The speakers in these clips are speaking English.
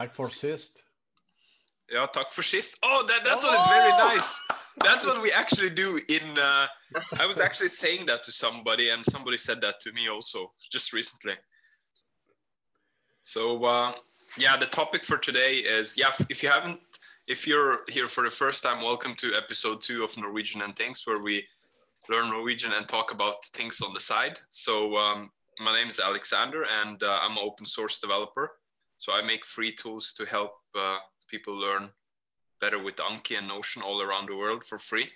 Tack for sist. Ja, tack for sist. Oh, that, that one is very nice. That's what we actually do in. Uh, I was actually saying that to somebody, and somebody said that to me also just recently. So, uh, yeah, the topic for today is yeah, if you haven't, if you're here for the first time, welcome to episode two of Norwegian and Things, where we learn Norwegian and talk about things on the side. So, um, my name is Alexander, and uh, I'm an open source developer. So, I make free tools to help uh, people learn better with Anki and Notion all around the world for free.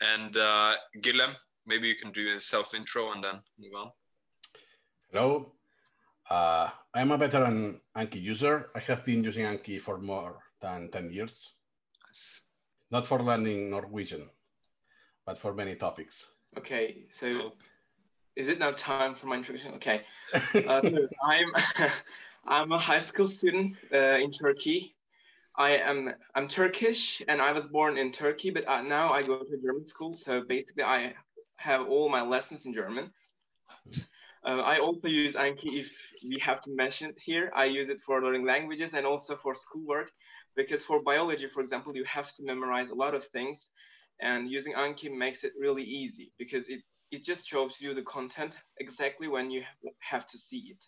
And uh, Guillem, maybe you can do a self intro and then move on. Hello. Uh, I'm a veteran Anki user. I have been using Anki for more than 10 years. Nice. Not for learning Norwegian, but for many topics. Okay, so is it now time for my introduction? Okay, uh, so I'm I'm a high school student uh, in Turkey. I am I'm Turkish and I was born in Turkey, but uh, now I go to German school. So basically, I have all my lessons in German. Uh, I also use Anki if we have to mention it here. I use it for learning languages and also for schoolwork, because for biology, for example, you have to memorize a lot of things, and using Anki makes it really easy because it it just shows you the content exactly when you have to see it.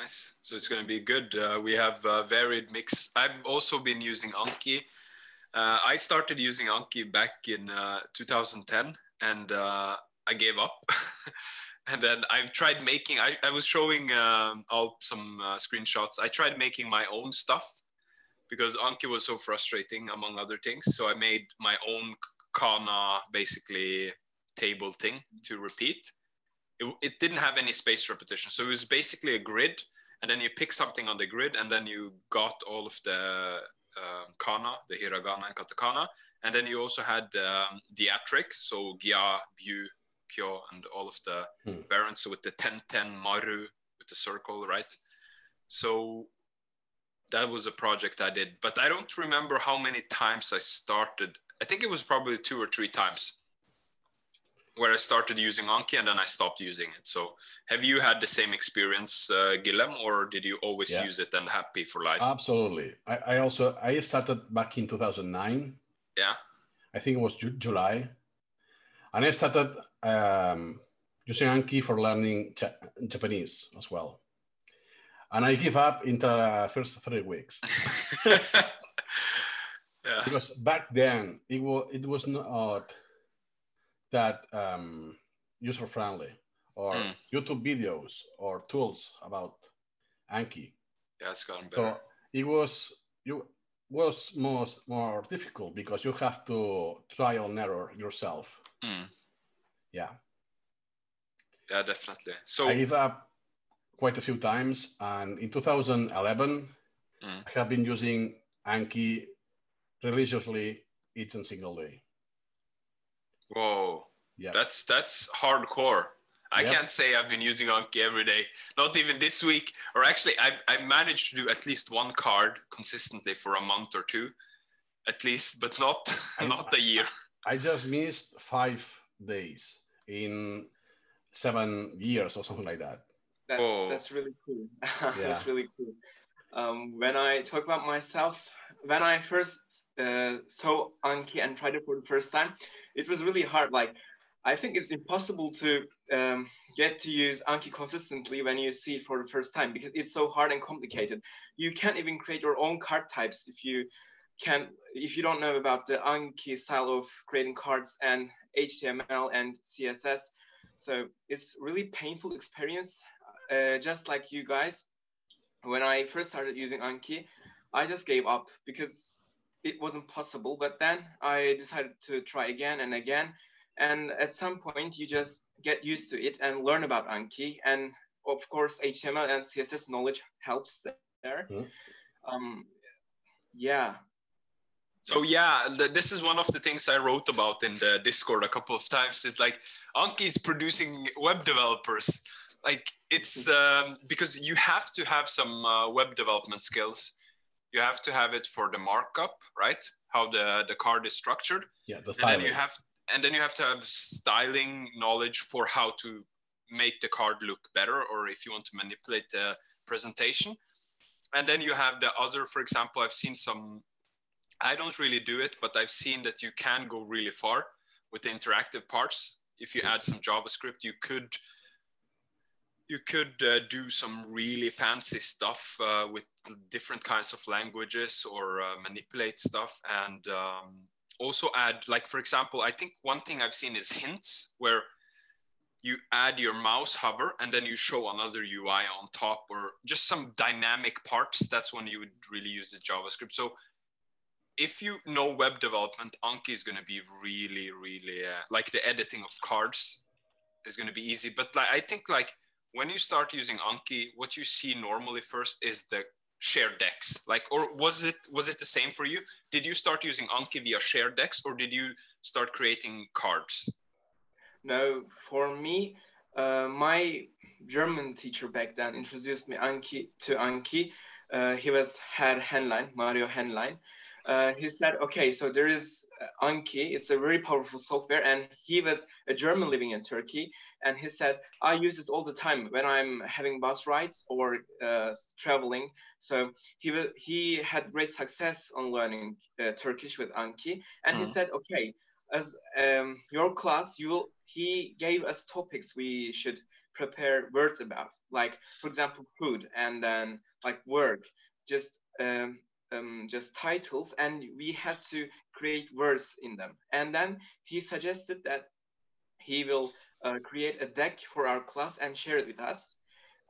Nice. So it's going to be good. Uh, we have a varied mix. I've also been using Anki. Uh, I started using Anki back in uh, 2010 and uh, I gave up. and then I've tried making, I, I was showing um, all some uh, screenshots. I tried making my own stuff because Anki was so frustrating, among other things. So I made my own Kana basically table thing to repeat it, it didn't have any space repetition. So it was basically a grid, and then you pick something on the grid, and then you got all of the um, kana, the hiragana and katakana, and then you also had um, diatric, so gya, byu, kyo, and all of the hmm. variants so with the ten ten maru with the circle, right? So that was a project I did, but I don't remember how many times I started. I think it was probably two or three times where I started using Anki and then I stopped using it. So have you had the same experience, uh, Guillem, or did you always yeah. use it and happy for life? Absolutely. I, I, also, I started back in 2009. Yeah. I think it was Ju- July. And I started um, using Anki for learning Japanese as well. And I give up in the first three weeks. yeah. Because back then it was, it was not that um, user friendly or mm. YouTube videos or tools about Anki. Yeah, it's gotten better. So it was you was most more difficult because you have to trial and error yourself. Mm. Yeah. Yeah, definitely. So I gave up quite a few times, and in 2011, mm. I have been using Anki religiously each and single day. Whoa. Yeah. That's that's hardcore. I yep. can't say I've been using Anki every day. Not even this week. Or actually, I, I managed to do at least one card consistently for a month or two, at least, but not not a year. I just missed five days in seven years or something like that. That's that's really cool. that's really cool. Um, when I talk about myself, when I first uh, saw Anki and tried it for the first time, it was really hard. Like I think it's impossible to um, get to use Anki consistently when you see it for the first time because it's so hard and complicated. You can't even create your own card types if you can if you don't know about the Anki style of creating cards and HTML and CSS. So it's really painful experience, uh, just like you guys. When I first started using Anki, I just gave up because it wasn't possible. But then I decided to try again and again and at some point, you just get used to it and learn about Anki. And of course, HTML and CSS knowledge helps there. Mm. Um, yeah. So yeah, this is one of the things I wrote about in the Discord a couple of times. Is like Anki is producing web developers. Like it's um, because you have to have some uh, web development skills. You have to have it for the markup, right? How the the card is structured. Yeah, the and then you have and then you have to have styling knowledge for how to make the card look better or if you want to manipulate the presentation and then you have the other, for example, I've seen some, I don't really do it, but I've seen that you can go really far with the interactive parts. If you add some JavaScript, you could you could uh, do some really fancy stuff uh, with different kinds of languages or uh, manipulate stuff and um, also add like for example i think one thing i've seen is hints where you add your mouse hover and then you show another ui on top or just some dynamic parts. That's when you would really use the javascript. So if you know web development anki is going to be really really uh, like the editing of cards is going to be easy. But like i think like when you start using Anki, what you see normally first is the shared decks. Like, or was it was it the same for you? Did you start using Anki via shared decks, or did you start creating cards? No, for me, uh, my German teacher back then introduced me Anki to Anki. Uh, he was Herr Henlein, Mario Henlein. Uh, he said, okay, so there is uh, Anki. It's a very powerful software. And he was a German living in Turkey. And he said, I use it all the time when I'm having bus rides or uh, traveling. So he, he had great success on learning uh, Turkish with Anki. And mm. he said, okay, as um, your class, you will, he gave us topics we should prepare words about, like, for example, food and then like work, just um, um, just titles and we had to create words in them. And then he suggested that he will uh, create a deck for our class and share it with us.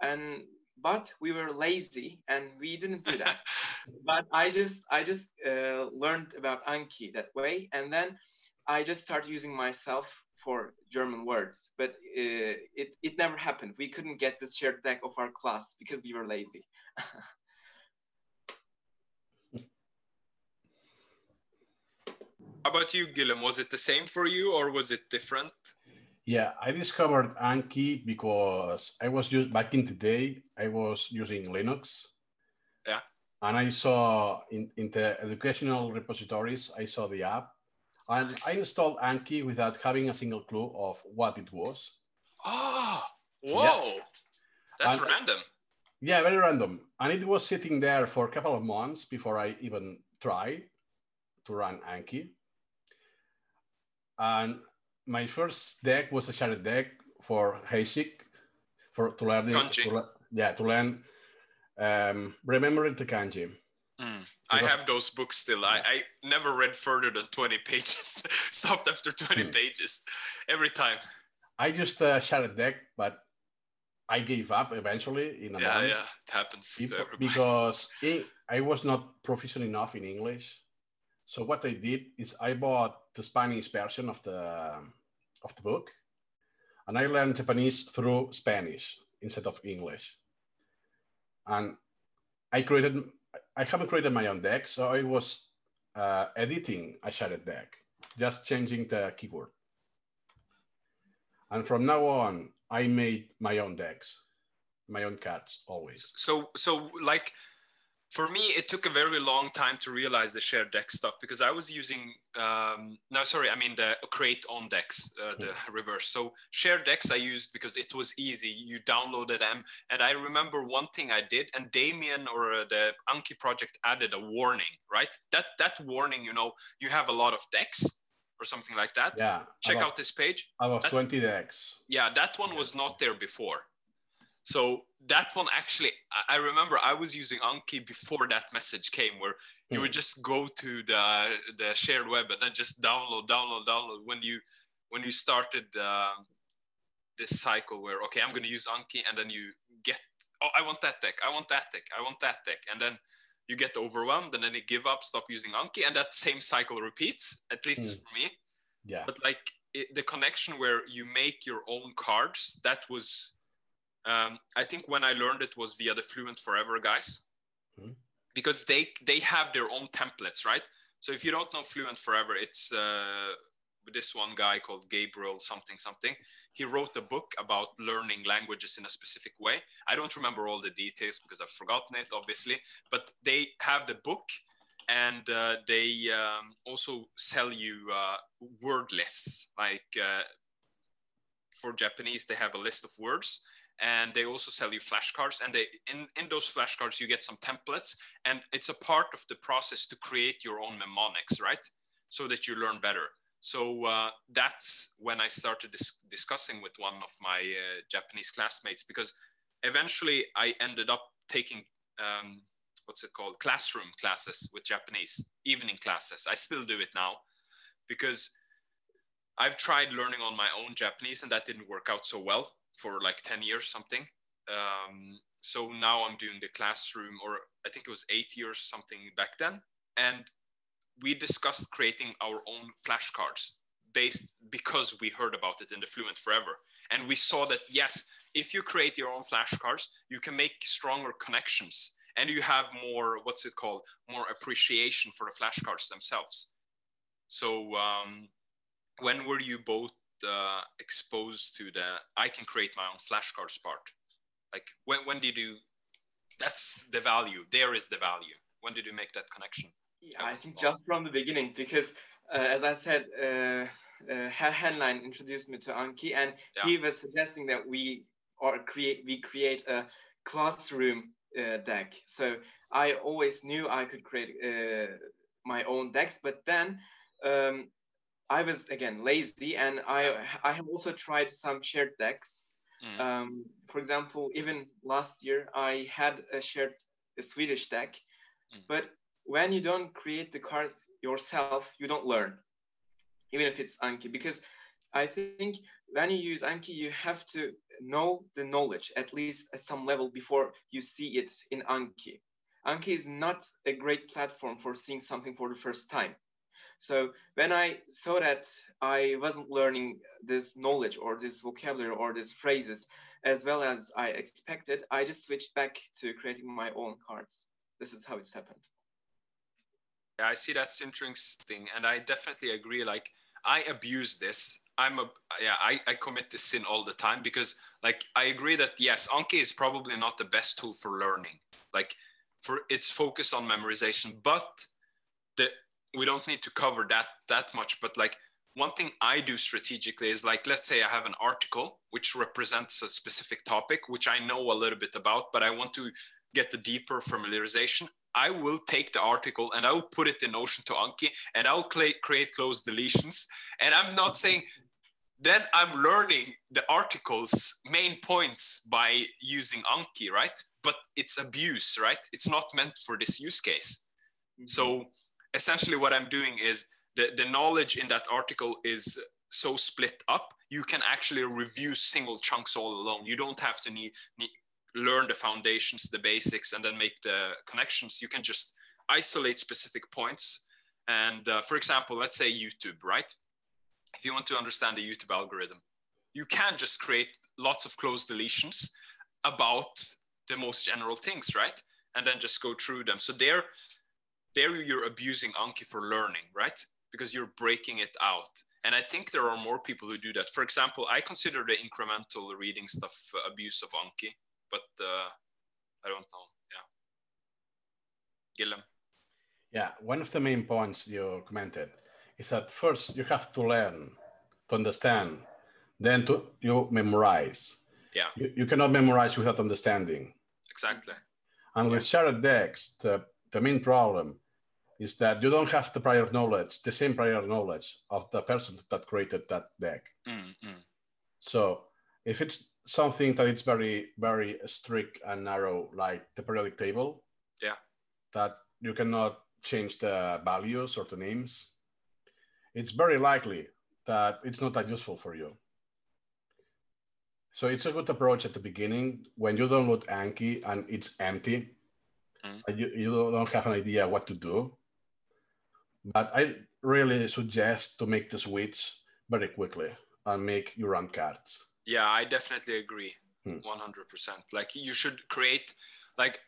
And but we were lazy and we didn't do that. but I just I just uh, learned about Anki that way, and then I just started using myself for German words. But uh, it it never happened. We couldn't get this shared deck of our class because we were lazy. about you, Guillem? Was it the same for you or was it different? Yeah, I discovered Anki because I was just back in the day, I was using Linux. Yeah. And I saw in, in the educational repositories, I saw the app and nice. I installed Anki without having a single clue of what it was. Oh, whoa. Yeah. That's and, random. Yeah, very random. And it was sitting there for a couple of months before I even tried to run Anki. And my first deck was a shared deck for Heisig for to learn to, yeah to learn um, remembering the kanji. Mm. I have those books still. Yeah. I, I never read further than 20 pages. Stopped after 20 mm. pages every time. I just uh, shared deck, but I gave up eventually in a yeah, month. Yeah, it happens Because it, I was not proficient enough in English. So what I did is I bought the Spanish version of the of the book, and I learned Japanese through Spanish instead of English. And I created I haven't created my own deck, so I was uh, editing a shared deck, just changing the keyword. And from now on, I made my own decks, my own cards always. So so like for me, it took a very long time to realize the shared deck stuff because I was using, um, no, sorry, I mean the create on decks, uh, the reverse. So shared decks I used because it was easy. You downloaded them. And I remember one thing I did, and Damien or uh, the Anki project added a warning, right? That, that warning, you know, you have a lot of decks or something like that. Yeah. Check about, out this page. About that, 20 decks. Yeah, that one was not there before. So that one actually, I remember I was using Anki before that message came, where you would hmm. just go to the the shared web and then just download, download, download. When you when you started uh, this cycle, where okay, I'm going to use Anki, and then you get, oh, I want that deck, I want that deck, I want that deck, and then you get overwhelmed, and then you give up, stop using Anki, and that same cycle repeats. At least mm. for me. Yeah. But like it, the connection where you make your own cards, that was um, I think when I learned it was via the Fluent Forever guys, mm-hmm. because they they have their own templates, right? So if you don't know Fluent Forever, it's uh, this one guy called Gabriel something something. He wrote a book about learning languages in a specific way. I don't remember all the details because I've forgotten it, obviously. But they have the book, and uh, they um, also sell you uh, word lists. Like uh, for Japanese, they have a list of words and they also sell you flashcards and they in, in those flashcards you get some templates and it's a part of the process to create your own mnemonics right? So that you learn better. So uh, that's when i started dis- discussing with one of my uh, japanese classmates because eventually i ended up taking um, what's it called? Classroom classes with japanese evening classes. I still do it now because i've tried learning on my own japanese and that didn't work out so well for like 10 years something. Um, so now i'm doing the classroom or i think it was eight years something back then. And we discussed creating our own flashcards based because we heard about it in the fluent forever. And we saw that yes if you create your own flashcards you can make stronger connections. And you have more what's it called more appreciation for the flashcards themselves. So um, when were you both uh, exposed to the I can create my own flashcards part? Like when when did you? That's the value. There is the value. When did you make that connection? Yeah, I think just from the beginning because uh, as I said, uh, uh, Henlein introduced me to Anki, and yeah. he was suggesting that we or create we create a classroom uh, deck. So I always knew I could create uh, my own decks, but then um, I was again lazy, and I I have also tried some shared decks. Mm. Um, for example, even last year I had a shared a Swedish deck, mm. but when you don't create the cards yourself, you don't learn, even if it's Anki, because I think when you use Anki, you have to know the knowledge at least at some level before you see it in Anki. Anki is not a great platform for seeing something for the first time. So when I saw that I wasn't learning this knowledge or this vocabulary or these phrases as well as I expected, I just switched back to creating my own cards. This is how it's happened. Yeah, I see that's interesting, and I definitely agree. Like I abuse this. I'm a yeah. I, I commit this sin all the time because like I agree that yes, Anki is probably not the best tool for learning. Like for its focus on memorization, but the we don't need to cover that that much but like one thing i do strategically is like let's say i have an article which represents a specific topic which i know a little bit about but i want to get the deeper familiarization. I will take the article and i will put it in notion to anki and i'll create cloze deletions. And i'm not saying then i'm learning the article's main points by using anki right? But it's abuse right? It's not meant for this use case. Mm-hmm. so essentially what I'm doing is the, the knowledge in that article is so split up, you can actually review single chunks all alone. You don't have to need, need learn the foundations, the basics, and then make the connections. You can just isolate specific points. And uh, for example, let's say YouTube, right? If you want to understand the YouTube algorithm, you can just create lots of cloze deletions about the most general things, right? And then just go through them. So there, there you're abusing Anki for learning, right? Because you're breaking it out. And I think there are more people who do that. For example, I consider the incremental reading stuff uh, abuse of Anki, but uh, I don't know. Yeah. Gilliam. Yeah, one of the main points you commented is that first you have to learn to understand, then to you memorize. Yeah. You, you cannot memorize without understanding. Exactly. And with shared decks, the, the main problem is that you don't have the prior knowledge, the same prior knowledge of the person that created that deck. Mm-hmm. So if it's something that it's very, very strict and narrow, like the periodic table, yeah, that you cannot change the values or the names, it's very likely that it's not that useful for you. So it's a good approach at the beginning when you download Anki and it's empty. Mm. And you, you don't have an idea what to do but I really suggest to make the switch very quickly and make your run cards. Yeah, I definitely agree. Hmm. 100%. Like you should create, like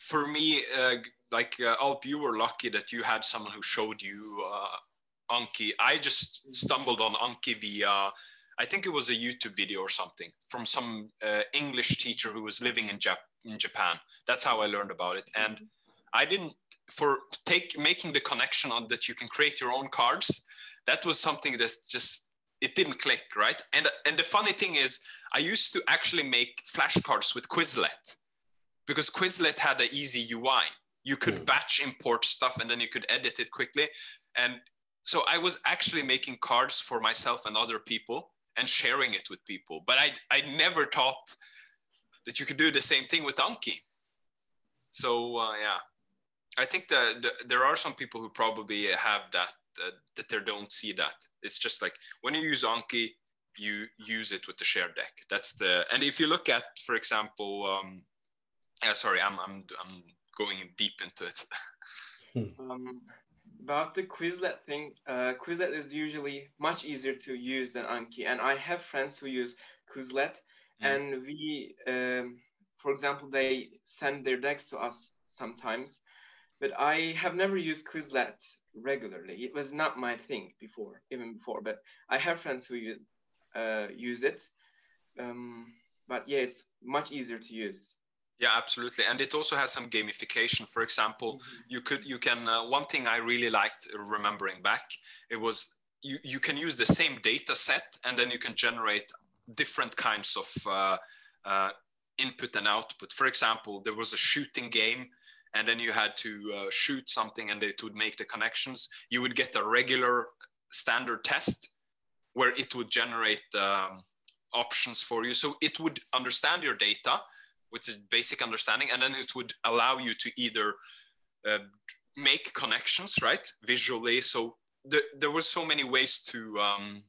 for me, uh, like uh, Alp, you were lucky that you had someone who showed you uh, Anki. I just stumbled on Anki via, I think it was a YouTube video or something from some uh, English teacher who was living in, Jap- in Japan. That's how I learned about it. And I didn't for take making the connection on that you can create your own cards that was something that just it didn't click right and and the funny thing is I used to actually make flashcards with Quizlet because Quizlet had an easy UI. You could mm. batch import stuff and then you could edit it quickly. And so I was actually making cards for myself and other people and sharing it with people. But I, I never thought that you could do the same thing with Anki. So uh, yeah, I think that the, there are some people who probably have that, uh, that they don't see that. It's just like when you use Anki, you use it with the shared deck. That's the, and if you look at, for example, um, yeah, sorry, I'm, I'm, I'm going deep into it. Hmm. um, about the Quizlet thing, uh, Quizlet is usually much easier to use than Anki. And I have friends who use Quizlet mm. and we, um, for example, they send their decks to us sometimes, but I have never used Quizlet regularly. It was not my thing before, even before, but I have friends who use, uh, use it. Um, but yeah, it's much easier to use. Yeah, absolutely, and it also has some gamification. For example, mm-hmm. you could you can uh, one thing I really liked remembering back it was you you can use the same data set and then you can generate different kinds of uh, uh, input and output. For example, there was a shooting game and then you had to uh, shoot something and it would make the connections. You would get a regular standard test where it would generate um, options for you. So it would understand your data with a basic understanding, and then it would allow you to either uh, make connections, right, visually. So the, there was so many ways to um,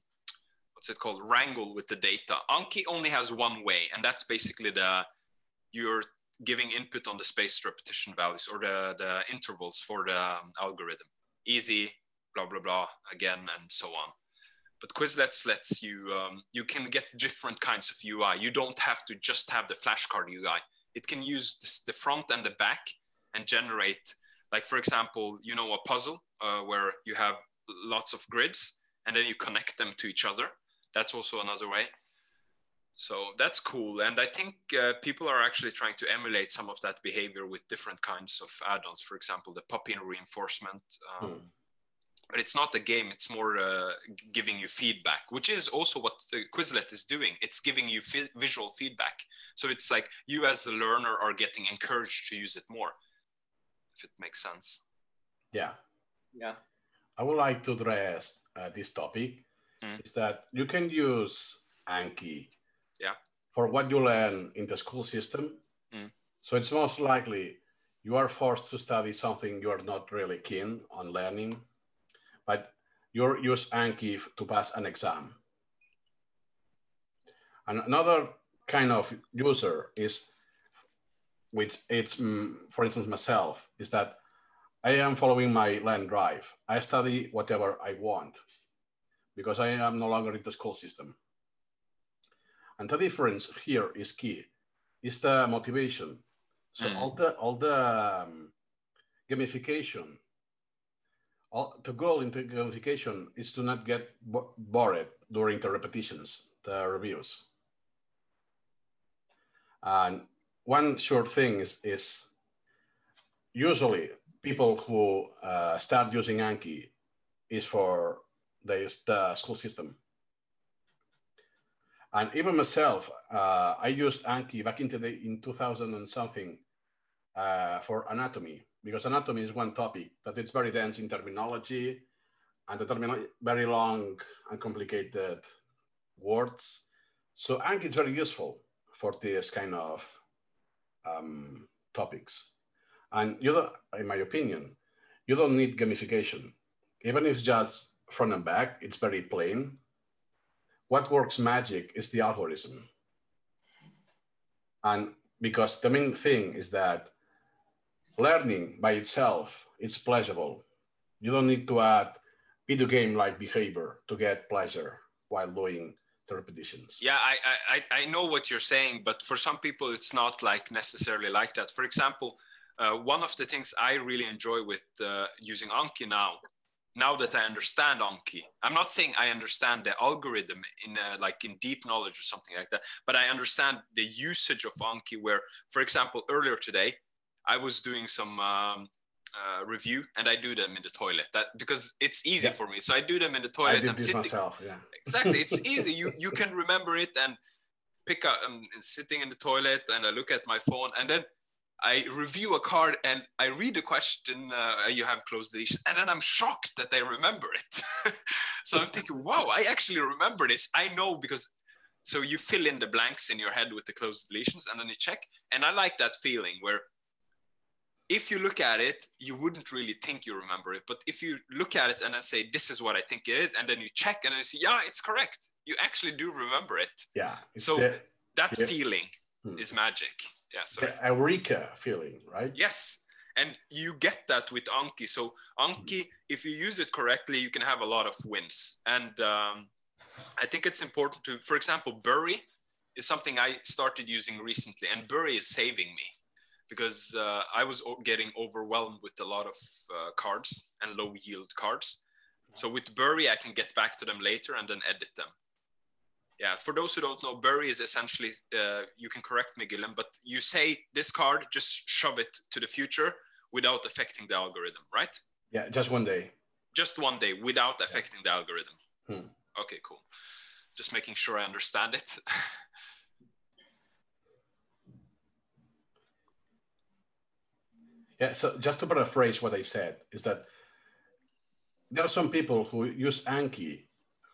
what's it called, wrangle with the data. Anki only has one way, and that's basically the you're giving input on the spaced repetition values or the, the intervals for the um, algorithm. Easy, blah, blah, blah, again, and so on. But Quizlets lets you, um, you can get different kinds of UI. You don't have to just have the flashcard UI. It can use this, the front and the back and generate, like for example, you know, a puzzle uh, where you have lots of grids and then you connect them to each other. That's also another way. So that's cool. And I think uh, people are actually trying to emulate some of that behavior with different kinds of add-ons. For example, the puppy reinforcement. Um, hmm but it's not a game it's more uh, giving you feedback which is also what quizlet is doing it's giving you visual feedback so it's like you as a learner are getting encouraged to use it more if it makes sense yeah yeah i would like to address uh, this topic mm. is that you can use anki yeah for what you learn in the school system mm. so it's most likely you are forced to study something you are not really keen on learning but you use Anki to pass an exam. And another kind of user is, which it's, mm, for instance, myself, is that I am following my land drive. I study whatever I want because I am no longer in the school system. And the difference here is key, is the motivation. So mm. all the all the um, gamification all, the goal in the gamification is to not get bored during the repetitions, the reviews. And one short thing is, is usually people who uh, start using Anki is for the, the school system. And even myself, uh, I used Anki back in, the, in 2000 and something uh, for anatomy because anatomy is one topic that it's very dense in terminology and the terminology very long and complicated words. So Anki is very useful for this kind of um, topics. And you don't, in my opinion, you don't need gamification. Even if just front and back, it's very plain. What works magic is the algorithm. And because the main thing is that learning by itself it's pleasurable. You don't need to add video game like behavior to get pleasure while doing the repetitions. Yeah, I, I I know what you're saying, but for some people it's not like necessarily like that. For example, uh, one of the things I really enjoy with uh, using Anki now, now that I understand Anki, I'm not saying I understand the algorithm in a, like in deep knowledge or something like that, but I understand the usage of Anki. Where, for example, earlier today I was doing some um, uh, review and I do them in the toilet. That because it's easy yeah. for me. So I do them in the toilet. I did I'm sitting. Myself, yeah. Exactly, it's easy. You you can remember it, and pick up, I'm sitting in the toilet and I look at my phone and then I review a card and I read the question, uh, you have cloze deletion, and then I'm shocked that I remember it. so I'm thinking, wow, I actually remember this. I know because, so you fill in the blanks in your head with the cloze deletions and then you check. And I like that feeling where if you look at it, you wouldn't really think you remember it. But if you look at it and then say, this is what I think it is, and then you check and you say, yeah, it's correct. You actually do remember it. Yeah. So the, that yeah. feeling hmm. is magic. Yeah. So the eureka feeling, right? Yes. And you get that with Anki. So Anki, if you use it correctly, you can have a lot of wins. And um, I think it's important to, for example, Bury is something I started using recently, and Bury is saving me because uh, I was getting overwhelmed with a lot of uh, cards and low yield cards. So with Bury, I can get back to them later and then edit them. Yeah, for those who don't know, Bury is essentially, uh, you can correct me, Gilliam, but you say this card, just shove it to the future without affecting the algorithm, right? Yeah, just one day. Just one day without affecting the algorithm. Hmm. Okay, cool. Just making sure I understand it. Yeah, so just to paraphrase what I said, is that there are some people who use Anki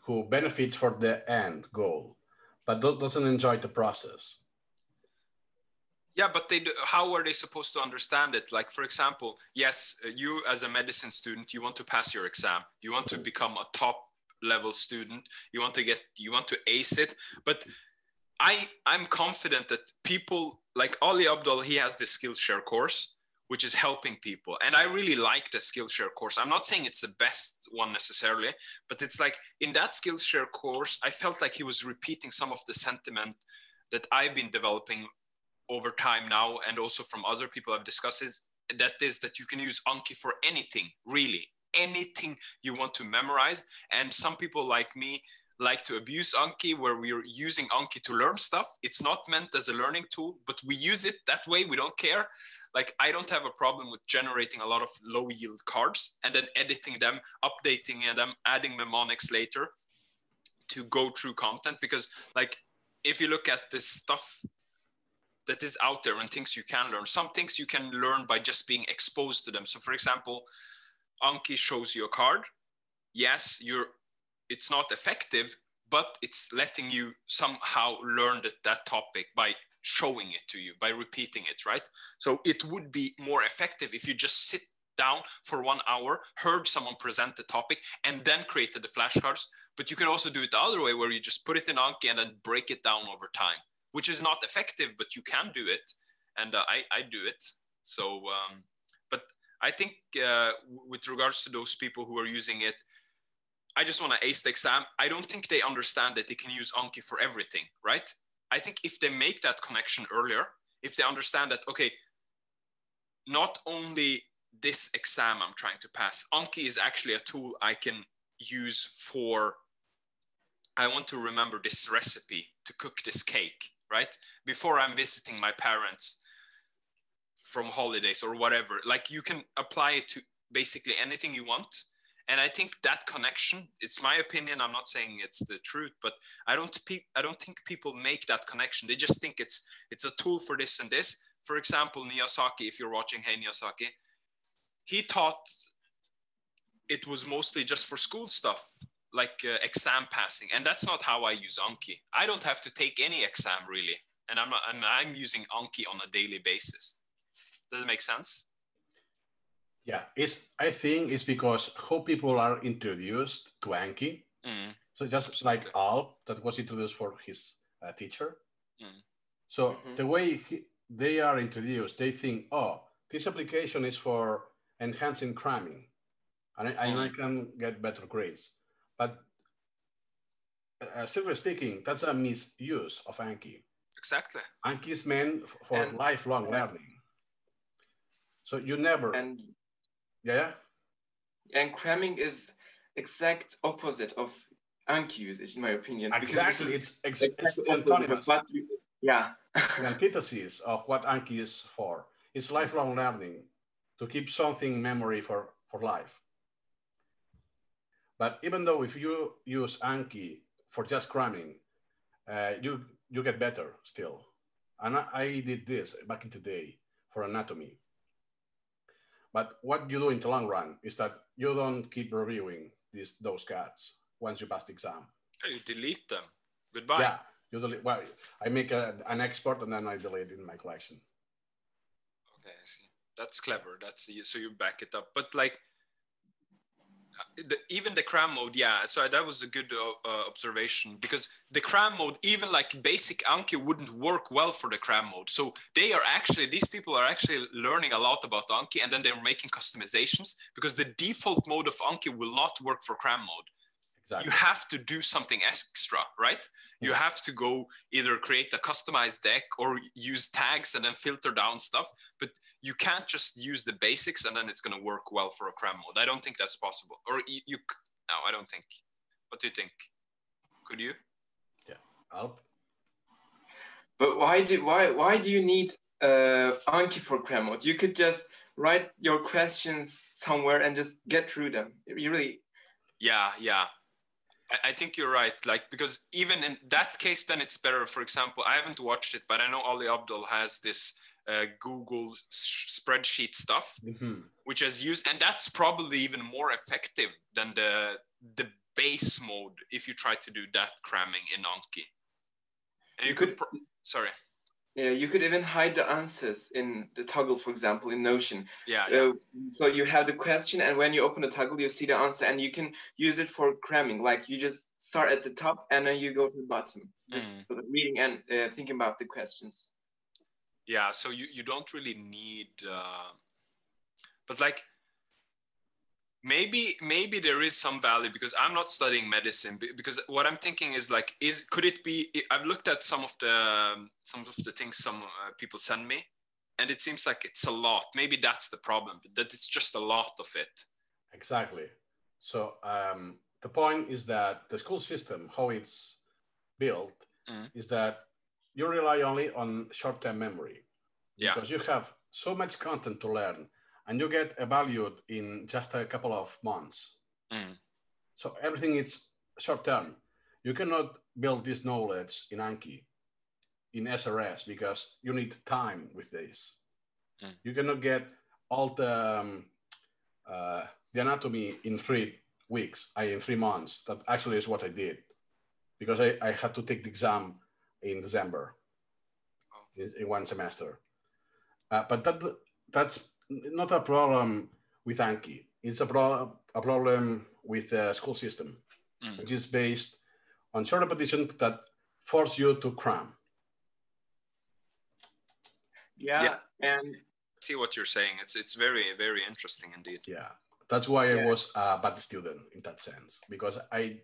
who benefits for the end goal, but doesn't enjoy the process. Yeah, but they do, how are they supposed to understand it? Like, for example, yes, you as a medicine student, you want to pass your exam, you want to mm-hmm. become a top level student, you want to get, you want to ace it, but I I'm confident that people like Ali Abdaal, he has this Skillshare course which is helping people. And I really like the Skillshare course. I'm not saying it's the best one necessarily, but it's like in that Skillshare course, I felt like he was repeating some of the sentiment that I've been developing over time now, and also from other people I've discussed is that is that you can use Anki for anything, really, anything you want to memorize. And some people like me like to abuse Anki, where we're using Anki to learn stuff. It's not meant as a learning tool, but we use it that way. We don't care like I don't have a problem with generating a lot of low yield cards and then editing them, updating them, adding mnemonics later to go through content because like if you look at this stuff that is out there and things you can learn, some things you can learn by just being exposed to them. So for example, Anki shows you a card. Yes, you're it's not effective, but it's letting you somehow learn that, that topic by showing it to you by repeating it, right? So it would be more effective if you just sit down for one hour, heard someone present the topic, and then created the flashcards. But you can also do it the other way where you just put it in Anki and then break it down over time, which is not effective, but you can do it. And uh, I, I do it. So, um, but I think uh, with regards to those people who are using it, I just want to ace the exam. I don't think they understand that they can use Anki for everything, right? I think if they make that connection earlier, if they understand that, okay, not only this exam I'm trying to pass, Anki is actually a tool I can use for, I want to remember this recipe to cook this cake, right? Before I'm visiting my parents from holidays or whatever. Like you can apply it to basically anything you want and I think that connection, it's my opinion. I'm not saying it's the truth, but I don't pe- I don't think people make that connection. They just think it's it's a tool for this and this. For example, Miyazaki, if you're watching Hey Miyazaki, he taught it was mostly just for school stuff, like uh, exam passing, and that's not how I use Anki. I don't have to take any exam really, and I'm I'm, I'm using Anki on a daily basis. Does it make sense? Yeah, it's. I think it's because how people are introduced to Anki. Mm. So just like Al that was introduced for his uh, teacher. Mm. So mm-hmm. the way he, they are introduced, they think, oh, this application is for enhancing cramming, and I, mm. I can get better grades. But uh, simply speaking, that's a misuse of Anki. Exactly. Anki is meant for and, lifelong learning. So you never and yeah. And cramming is exact opposite of Anki usage, in my opinion. Exactly, it's, ex- exactly it's antonymous. But yeah. the antithesis of what Anki is for. It's lifelong learning to keep something in memory for, for life. But even though if you use Anki for just cramming, uh, you you get better still. And I, I did this back in the day for anatomy. But what you do in the long run is that you don't keep reviewing these those cards once you pass the exam. You delete them. Goodbye. Yeah, you delete. Well, I make a, an export and then I delete it in my collection. Okay, I see. That's clever. That's so you back it up. But like the, even the cram mode, yeah. So that was a good uh, uh, observation because the cram mode, even like basic Anki, wouldn't work well for the cram mode. So they are actually these people are actually learning a lot about Anki, and then they're making customizations because the default mode of Anki will not work for cram mode. Exactly. You have to do something extra, right? Yeah. You have to go either create a customized deck or use tags and then filter down stuff. But you can't just use the basics and then it's going to work well for a cram mode. I don't think that's possible. Or you, you no, I don't think. What do you think? Could you? Yeah, I'll. But why do why why do you need uh, Anki for cram mode? You could just write your questions somewhere and just get through them. You really. Yeah, yeah. I think you're right. Like because even in that case, then it's better. For example, I haven't watched it, but I know Ali Abdaal has this uh, Google spreadsheet stuff, mm-hmm. which is used, and that's probably even more effective than the the base mode if you try to do that cramming in Anki. And you, you could, could pro- sorry. Yeah, you could even hide the answers in the toggles, for example, in Notion. Yeah, yeah. Uh, so you have the question, and when you open the toggle, you see the answer, and you can use it for cramming. Like you just start at the top, and then you go to the bottom, just mm. reading and uh, thinking about the questions. Yeah, so you, you don't really need, uh, but like maybe maybe there is some value because i'm not studying medicine because what i'm thinking is like is could it be i've looked at some of the um, some of the things some uh, people send me and it seems like it's a lot maybe that's the problem that it's just a lot of it exactly so um, the point is that the school system how it's built mm. is that you rely only on short-term memory yeah. because you have so much content to learn and you get evaluated in just a couple of months. Mm. So everything is short term. You cannot build this knowledge in Anki, in SRS, because you need time with this. Mm. You cannot get all the, um, uh, the anatomy in three weeks, I in three months. That actually is what I did, because I, I had to take the exam in December, oh. in, in, one semester. Uh, but that that's not a problem with Anki. It's a, pro- a problem with the school system, mm. which is based on short repetition that force you to cram. Yeah, yeah. and I see what you're saying. It's it's very very interesting indeed. Yeah, that's why yeah. I was a bad student in that sense because I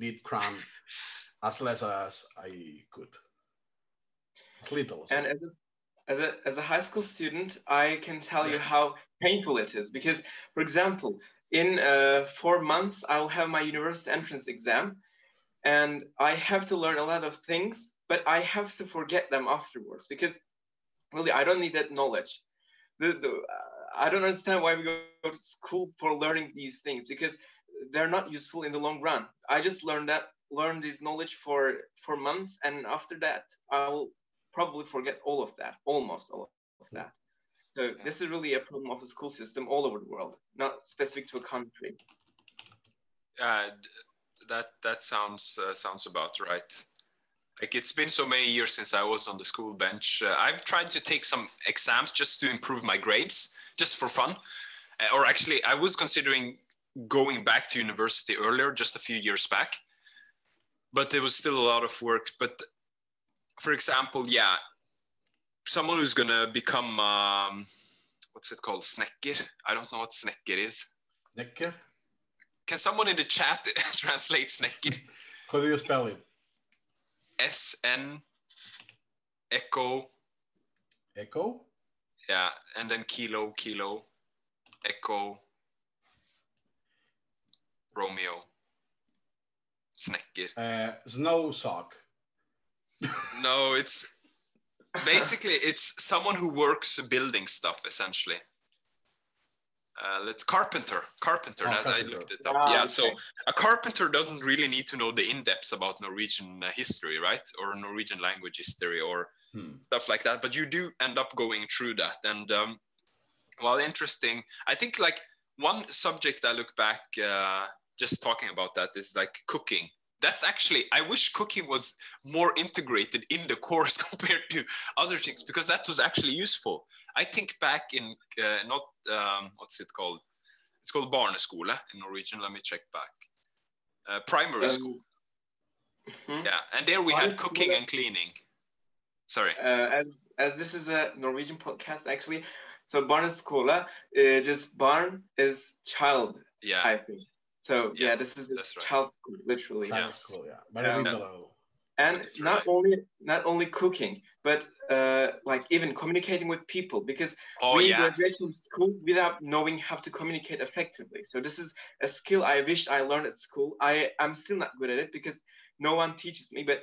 did cram as less as I could, as little. And as a as a as a high school student, I can tell you how painful it is because, for example, in uh, four months I'll have my university entrance exam, and I have to learn a lot of things, but I have to forget them afterwards because really I don't need that knowledge. The, the uh, I don't understand why we go to school for learning these things because they're not useful in the long run. I just learned that learn this knowledge for for months, and after that I'll probably forget all of that, almost all of that. So this is really a problem of the school system all over the world, not specific to a country. Uh, that that sounds uh, sounds about right. Like it's been so many years since I was on the school bench. Uh, I've tried to take some exams just to improve my grades, just for fun. Uh, or actually, I was considering going back to university earlier, just a few years back. But there was still a lot of work. But for example, yeah, someone who's gonna become um, what's it called, snekker? I don't know what snekker is. Snekker. Can someone in the chat translate snekker? How do you spell it? S N Echo. Echo. Yeah, and then kilo, kilo, echo, Romeo, snekker. Uh, snow sock no, it's basically it's someone who works building stuff essentially. uh, let's carpenter carpenter, Oh, that I looked it up Ah, yeah okay. so a carpenter doesn't really need to know the in-depths about norwegian uh, history right or norwegian language history or Hmm. stuff like that but you do end up going through that and um, while interesting i think like one subject i look back uh, just talking about that is like cooking that's actually i wish cooking was more integrated in the course compared to other things because that was actually useful. I think back in uh, not um, what's it called? It's called barneskola in norwegian. Let me check back. Uh, primary Um, school. mhm. yeah and there we had cooking and cleaning. Sorry. Uh, as as this is a Norwegian podcast, actually, so barneskola, uh, just barn is child, yeah. I think. So Yeah, yeah, this is just right. child school, literally. Child school, yeah. Very Yeah. little. And That's not right. only not only cooking, but uh, like even communicating with people, because oh we yeah graduate from school without knowing how to communicate effectively. So this is a skill I wish I learned at school. I I'm still not good at it because no one teaches me. But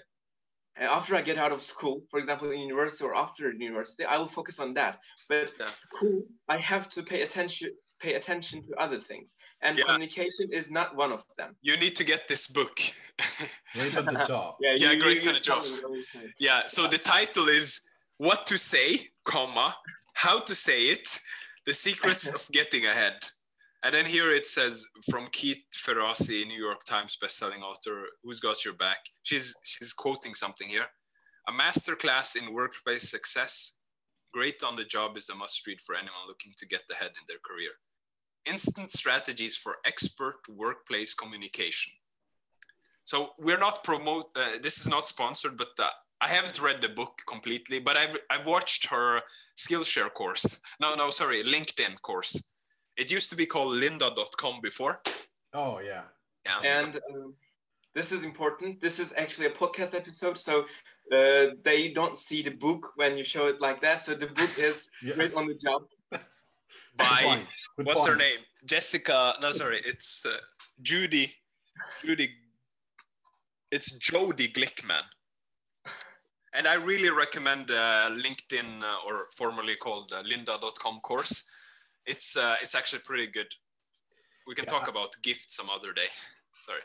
after I get out of school, for example, in university or after university, I will focus on that. But Yeah. school, I have to pay attention pay attention to other things, and Yeah. communication is not one of them. you need to get this book Great at the job. Yeah, Yeah, you- great you- to the job. tell me all the time. Yeah, so the title is What to Say, comma, How to Say It, The Secrets of Getting Ahead. And then here it says from Keith Ferrazzi, New York Times bestselling author, who's got your back. She's she's quoting something here. A masterclass in workplace success. Great on the job is a must read for anyone looking to get ahead in their career. Instant strategies for expert workplace communication. So we're not promote. Uh, this is not sponsored, but uh, I haven't read the book completely. But I've I've watched her Skillshare course. No, no, sorry, LinkedIn course. It used to be called Lynda.com before. Oh, yeah. Yeah. so- And um, this is important. This is actually a podcast episode, so uh, they don't see the book when you show it like that. So the book is yeah. right on the job. Good by point. Good what's her name? Jessica. No, sorry, it's uh, Judy. Judy. It's Jodi Glickman. And I really recommend uh, LinkedIn uh, or formerly called uh, Lynda.com course. It's uh, it's actually pretty good. We can Yeah. talk about gifts some other day. Sorry,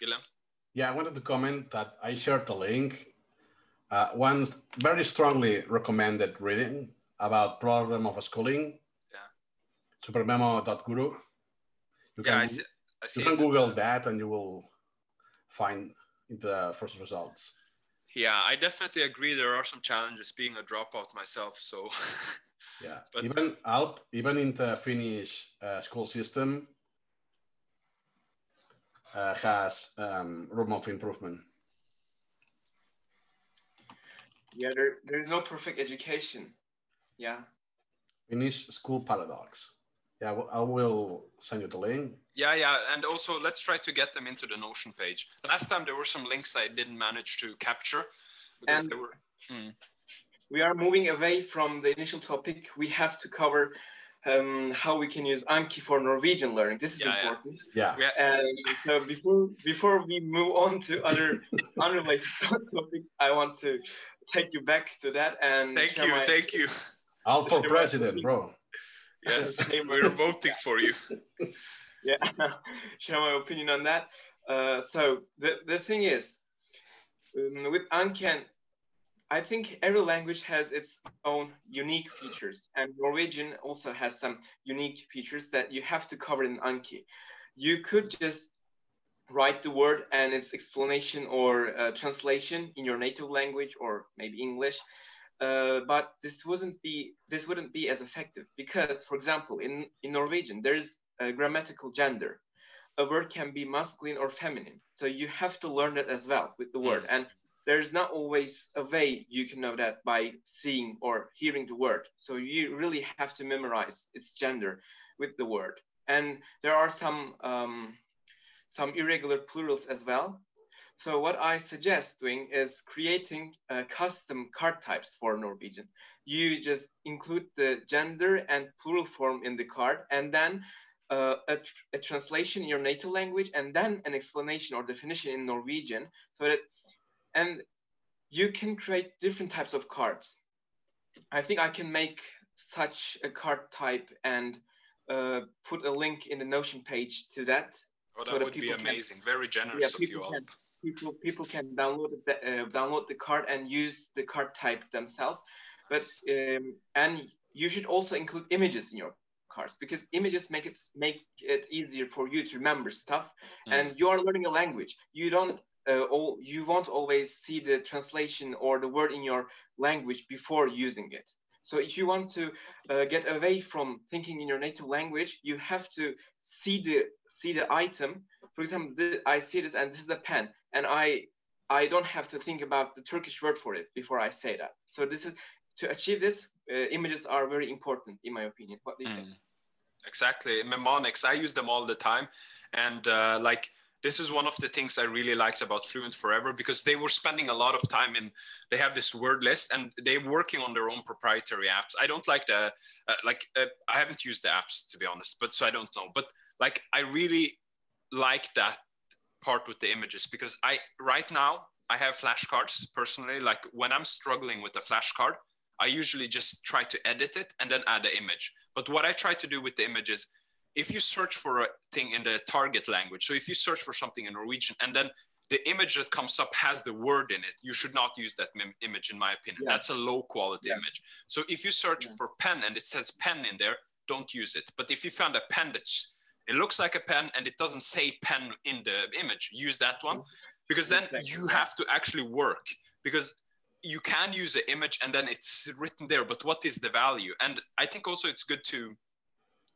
Guillem. Yeah, I wanted to comment that I shared a link. Uh, one very strongly recommended reading about problem of schooling. Yeah. Supermemo.guru. You Yeah, can, I see. I see you can. Google that and you will find the first results. Yeah, I definitely agree. There are some challenges being a dropout myself. So Yeah. But- even Alp, even in the Finnish uh, school system, uh, has um, room of improvement. Yeah, there, there is no perfect education. Yeah. Finnish school paradox. Yeah, I will send you the link. Yeah, yeah, and also let's try to get them into the Notion page. Last time there were some links I didn't manage to capture because And- they were. Hmm. We are moving away from the initial topic. We have to cover um, how we can use Anki for Norwegian learning. This is Yeah, yeah. important. Yeah. We ha- And so before before we move on to other unrelated topics, I want to take you back to that and Thank share you, my- thank you. Alp for president, bro. Yes, we're voting for you. yeah, share my opinion on that. Uh, so the, the thing is, um, with Anki, I think every language has its own unique features, and Norwegian also has some unique features that you have to cover in Anki. You could just write the word and its explanation or uh, translation in your native language or maybe English, uh, but this wouldn't be this wouldn't be as effective because, for example, in in Norwegian there is a grammatical gender. A word can be masculine or feminine, so you have to learn that as well with the word. And there's not always a way you can know that by seeing or hearing the word. So you really have to memorize its gender with the word. And there are some um, some irregular plurals as well. So what I suggest doing is creating uh, custom card types for Norwegian. You just include the gender and plural form in the card, and then uh, a, tr- a translation in your native language, and then an explanation or definition in Norwegian, so that and you can create different types of cards. I think I can make such a card type and uh, put a link in the Notion page to that. Oh, that so would that be amazing. Can, Very generous yeah, of you all. Can, people people can download the, uh, download the card and use the card type themselves. But um, and you should also include images in your cards because images make it make it easier for you to remember stuff. Mm. And you are learning a language. You don't uh, all, you won't always see the translation or the word in your language before using it. So if you want to uh, get away from thinking in your native language, you have to see the see the item. For example, I see this and this is a pen, and I I don't have to think about the Turkish word for it before I say that. So this is to achieve this. Uh, images are very important, in my opinion. What do you mm. think? Exactly, mnemonics. I use them all the time, and uh, like this is one of the things I really liked about Fluent Forever because they were spending a lot of time in. They have this word list and they're working on their own proprietary apps. I don't like the uh, like. Uh, I haven't used the apps to be honest, but so I don't know. But like, I really like that part with the images because I right now I have flashcards personally. Like when I'm struggling with a flashcard, I usually just try to edit it and then add the image. But what I try to do with the images if you search for a thing in the target language, so if you search for something in Norwegian and then the image that comes up has the word in it, you should not use that image, in my opinion. Yeah. That's a low quality yeah. image. So if you search yeah. for pen and it says pen in there, don't use it. But if you found a pen that's it looks like a pen and it doesn't say pen in the image, use that one because then you have to actually work because you can use an image and then it's written there, but what is the value? And I think also it's good to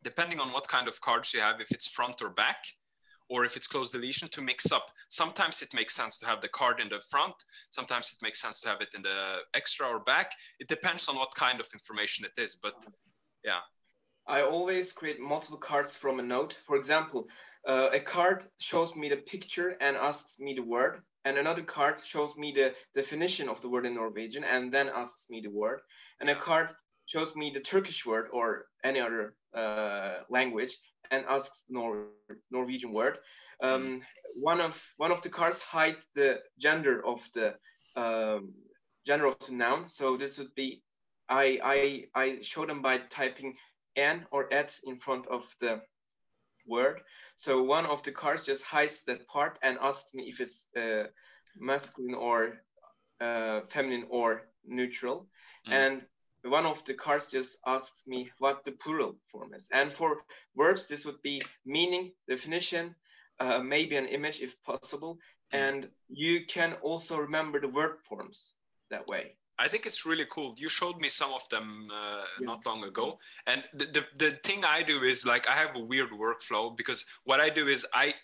depending on what kind of cards you have, if it's front or back, or if it's cloze deletion to mix up. Sometimes it makes sense to have the card in the front. Sometimes it makes sense to have it in the extra or back. It depends on what kind of information it is, but yeah. I always create multiple cards from a note. For example, uh, a card shows me the picture and asks me the word, and another card shows me the definition of the word in Norwegian and then asks me the word, and a card shows me the Turkish word or any other language and asks Nor Norwegian word. Um, mm. one of one of the cards hides the gender of the um, gender of the noun. So this would be I I I show them by typing n or et in front of the word. So one of the cards just hides that part and asks me if it's uh, masculine or uh, feminine or neutral. Mm. And one of the cards just asks me what the plural form is. And for verbs, this would be meaning, definition, uh, maybe an image if possible. Hmm. And you can also remember the verb forms that way. I think it's really cool. You showed me some of them uh, yeah. not long ago. And the, the, the thing I do is like, I have a weird workflow because what I do is I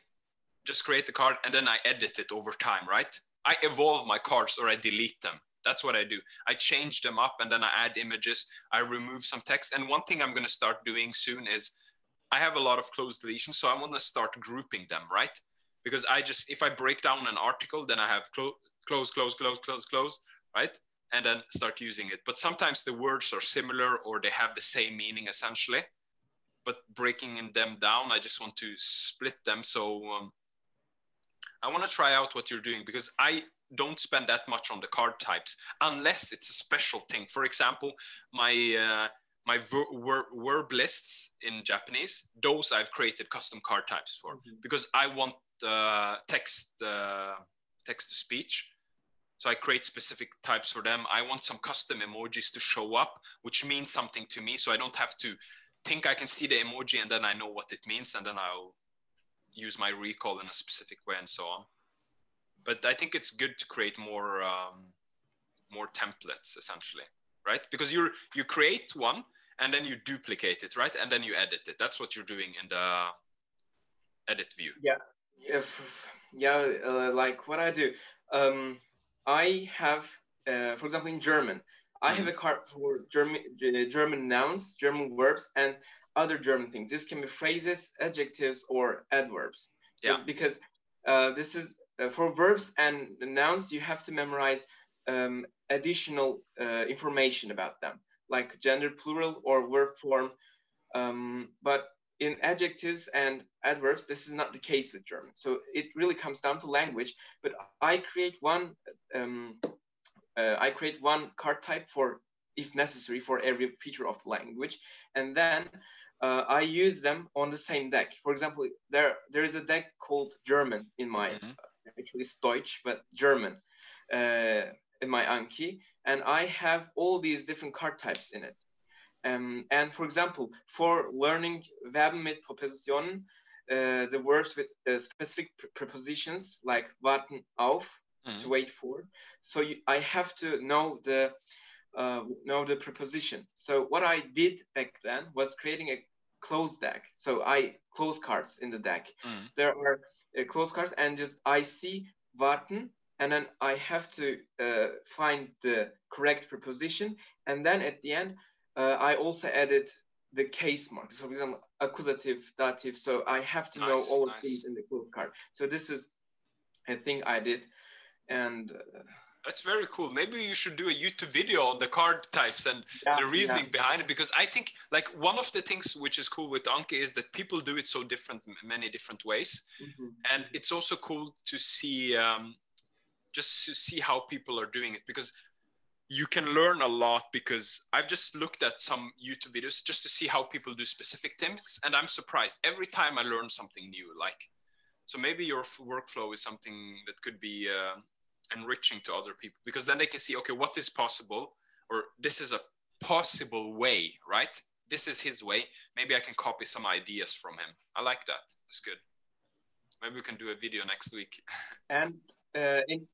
just create the card and then I edit it over time, right? I evolve my cards or I delete them. That's what I do. I change them up and then I add images. I remove some text. And one thing I'm going to start doing soon is I have a lot of cloze deletions. So I want to start grouping them, right? Because I just, if I break down an article, then I have cloze, cloze, cloze, cloze, cloze, cloze, right? And then start using it. But sometimes the words are similar or they have the same meaning essentially. But breaking them down, I just want to split them. So um, I want to try out what you're doing because I don't spend that much on the card types unless it's a special thing. For example, my uh, my ver- ver- verb lists in Japanese, those I've created custom card types for mm-hmm. because I want uh, text uh, text to speech. So I create specific types for them. I want some custom emojis to show up, which means something to me. So I don't have to think I can see the emoji and then I know what it means, and then I'll use my recall in a specific way and so on but I think it's good to create more um, more templates essentially, right? Because you you create one and then you duplicate it, right? And then you edit it. That's what you're doing in the edit view. Yeah, if yeah, uh, like what I do. Um, I have, uh, for example, in German, I have a mm. card for German German nouns, German verbs, and other German things. This can be phrases, adjectives, or adverbs. Yeah. because uh, this is uh, for verbs and nouns, you have to memorize um, additional uh, information about them, like gender plural or verb form. Um, but in adjectives and adverbs, this is not the case with German. So it really comes down to language. But I create one, um, uh, I create one card type for, if necessary, for every feature of the language, and then uh, I use them on the same deck. For example, there there is a deck called German in my mm-hmm. uh, actually it's Deutsch, but German uh, in my Anki, and I have all these different card types in it. Um, and for example, for learning Verben mit Präpositionen, uh, the words with uh, specific prepositions like warten auf, mm-hmm. to wait for. So you, I have to know the uh, know the preposition. So what I did back then was creating a cloze deck. So I cloze cards in the deck. Mm. There are uh, cloze cards and just I see warten and then I have to uh, find the correct preposition. And then at the end, uh, I also added the case mark. So for example, accusative, dative. So I have to nice, know all nice. of things in the cloze card. So this was a thing I did. And uh, that's very cool. Maybe you should do a YouTube video on the card types and yeah, the reasoning yeah. behind it because I think like one of the things which is cool with Anki is that people do it so different, many different ways, mm-hmm. and it's also cool to see um, just to see how people are doing it because you can learn a lot because I've just looked at some YouTube videos just to see how people do specific things, and I'm surprised every time I learn something new. Like, so maybe your workflow is something that could be. Uh, enriching to other people because then they can see okay what is possible or this is a possible way right this is his way maybe i can copy some ideas from him i like that it's good maybe we can do a video next week and uh, in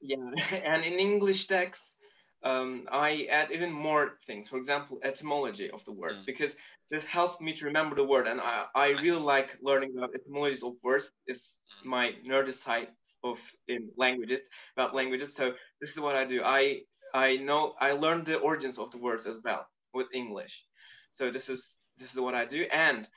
yeah and in english decks um, I add even more things. For example, etymology of the word, mm. because this helps me to remember the word. And I, I nice. really like learning about etymologies of words. It's mm. my nerdy side of in languages about languages. So this is what I do. I I know I learned the origins of the words as well with English. So this is this is what I do. And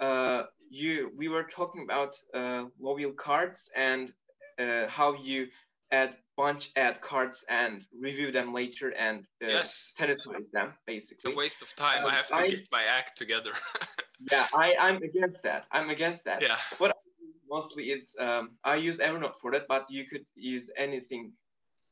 uh, you we were talking about uh, mobile cards and uh, how you add bunch add cards and review them later and uh, yes. sanitize them basically. It's a waste of time. Um, I have to I, get my act together. yeah, I, I'm against that. I'm against that. Yeah. What mostly is um, I use Evernote for that, but you could use anything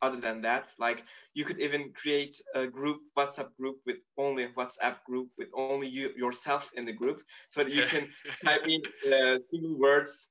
other than that. Like you could even create a group, WhatsApp group with only WhatsApp group with only you yourself in the group, so that you can type in uh, single words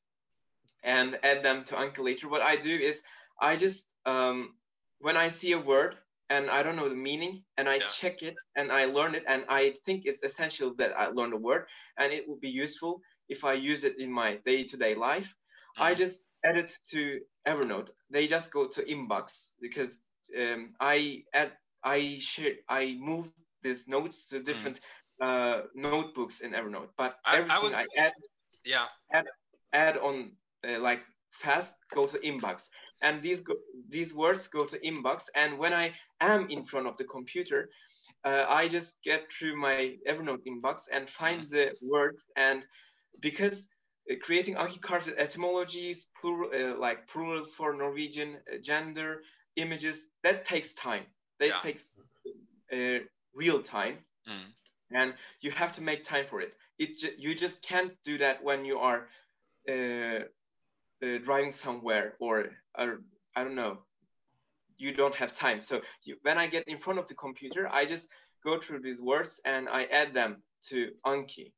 and add them to Anki later. What I do is I just um, when I see a word and I don't know the meaning and I yeah. check it and I learn it and I think it's essential that I learn the word and it will be useful if I use it in my day-to-day life, mm-hmm. I just add it to Evernote. They just go to inbox because um, I add, I share, I move these notes to different mm. uh, notebooks in Evernote. But I, everything I, was, I add, yeah, add, add on uh, like fast go to inbox and these go, these words go to inbox and when i am in front of the computer uh, i just get through my evernote inbox and find the words and because uh, creating Anki etymologies, plural, uh, like plurals for Norwegian, uh, gender, images, that takes time. That yeah. takes uh, real time. Mm. And you have to make time for it. It ju you just can't do that when you are uh, uh, driving somewhere or, or, I don't know, you don't have time. So you, when I get in front of the computer, I just go through these words and I add them to Anki.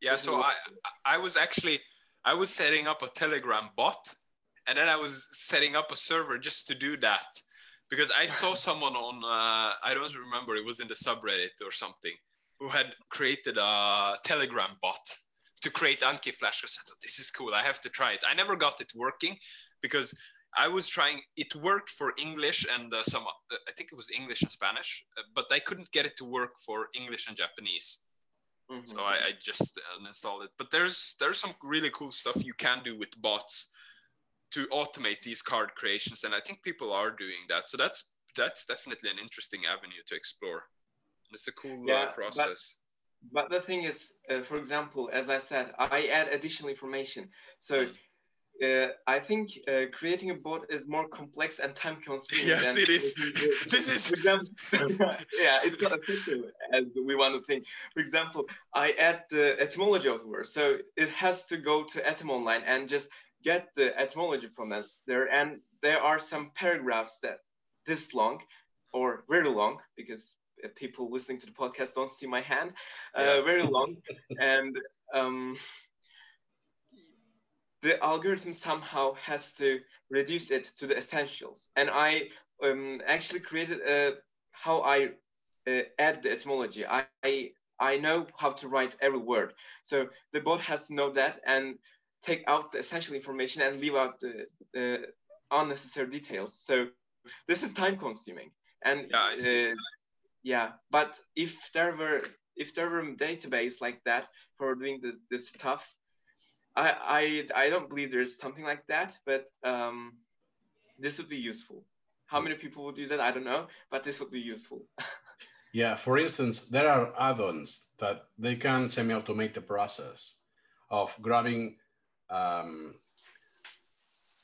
Yeah, so I I was actually I was setting up a Telegram bot, and then I was setting up a server just to do that, because I saw someone on uh, I don't remember it was in the subreddit or something who had created a Telegram bot to create Anki Flash. I said, "This is cool. I have to try it." I never got it working because I was trying. It worked for English and uh, some. Uh, I think it was English and Spanish, uh, but I couldn't get it to work for English and Japanese. Mm-hmm. So I, I just uninstalled it. But there's there's some really cool stuff you can do with bots to automate these card creations, and I think people are doing that. So that's that's definitely an interesting avenue to explore. It's a cool uh, yeah, uh, process. But, but, the thing is, uh, for example, as I said, I add additional information. So mm uh, I think uh, creating a bot is more complex and time consuming. Yes, it is. this is. Example, yeah, it's not as as we want to think. For example, I add the etymology of the word, so it has to go to Etymon and just get the etymology from that there. And there are some paragraphs that this long or very long because people listening to the podcast don't see my hand, uh, very long, and um, the algorithm somehow has to reduce it to the essentials. And I um, actually created a, how I uh, add the etymology. I, I, I know how to write every word. So the bot has to know that and take out the essential information and leave out the, the unnecessary details. So this is time consuming. And yeah, uh, yeah, but if there were if there were a database like that for doing the, this stuff, I, I I don't believe there's something like that, but um, this would be useful. How many people would use that? I don't know, but this would be useful. yeah, for instance, there are add-ons that they can semi-automate the process of grabbing um,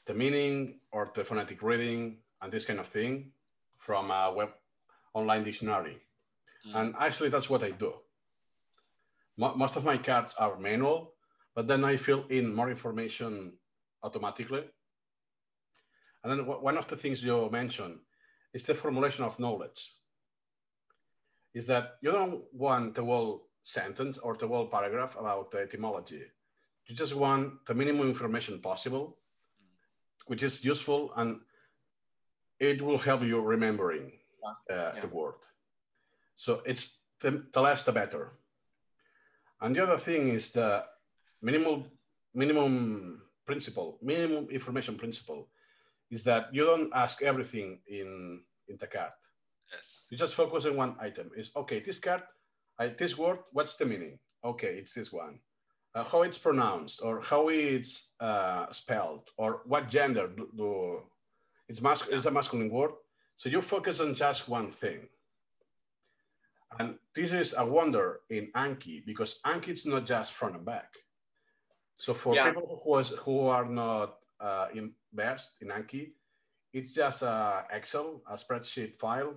the meaning or the phonetic reading and this kind of thing from a web online dictionary. Mm. And actually, that's what I do. Most of my cards are manual, but then I fill in more information automatically. And then one of the things you mentioned is the formulation of knowledge. Is that you don't want the whole sentence or the whole paragraph about the etymology. You just want the minimum information possible, which is useful and it will help you remembering uh, yeah. the word. So it's the, the less the better. And the other thing is the minimum minimum principle, minimum information principle, is that you don't ask everything in in the card. Yes. You just focus on one item. Is okay. This card, I, this word. What's the meaning? Okay, it's this one. Uh, how it's pronounced, or how it's uh, spelled, or what gender do, do it's mas- it's a masculine word. So you focus on just one thing. And this is a wonder in Anki because Anki is not just front and back. So for yeah. people who, who are not uh, versed in Anki, it's just a Excel, a spreadsheet file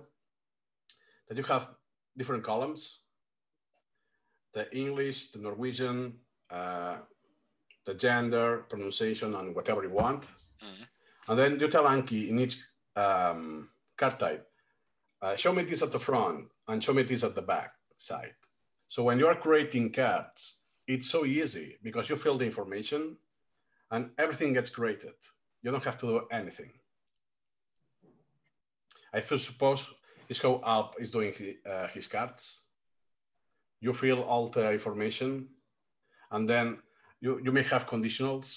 that you have different columns, the English, the Norwegian, uh, the gender, pronunciation, and whatever you want. Mm-hmm. And then you tell Anki in each um, card type, uh, show me this at the front and show me this at the back side. So when you are creating cards, it's so easy because you fill the information and everything gets created. You don't have to do anything. I suppose is how Alp is doing uh, his cards. You fill all the information and then you, you may have conditionals